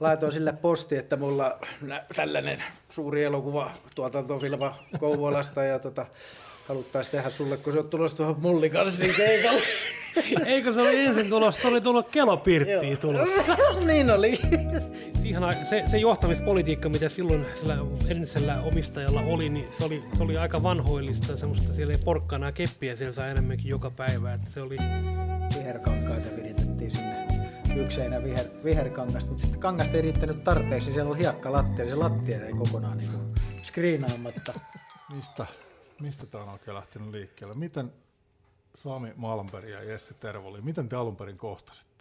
Laitoin sille posti, että mulla tällainen suuri elokuva tuotantofilma Kouvolasta ja tota, haluttaisiin tehdä sulle, kun se on tulossa tuohon mullikanssiin keikalle. Eikö se oli ensin tulossa, oli tullut kelopirttiin tulossa. niin oli. Siihen, se, se johtamispolitiikka, mitä silloin sillä entisellä omistajalla oli, niin se oli, se oli aika vanhoillista. Semmoista siellä ei porkkana keppiä, siellä saa enemmänkin joka päivä. Että se oli... Viherkankaita viritettiin sinne yksi seinä viher, viherkangasta, mutta sitten kangasta ei riittänyt tarpeeksi, siellä oli hiekka lattia, niin se lattia ei kokonaan niin skriinaamatta. Mistä, mistä tämä on oikein lähtenyt liikkeelle? Miten Sami Malmberg ja Jesse Tervoli, miten te alun perin kohtasitte?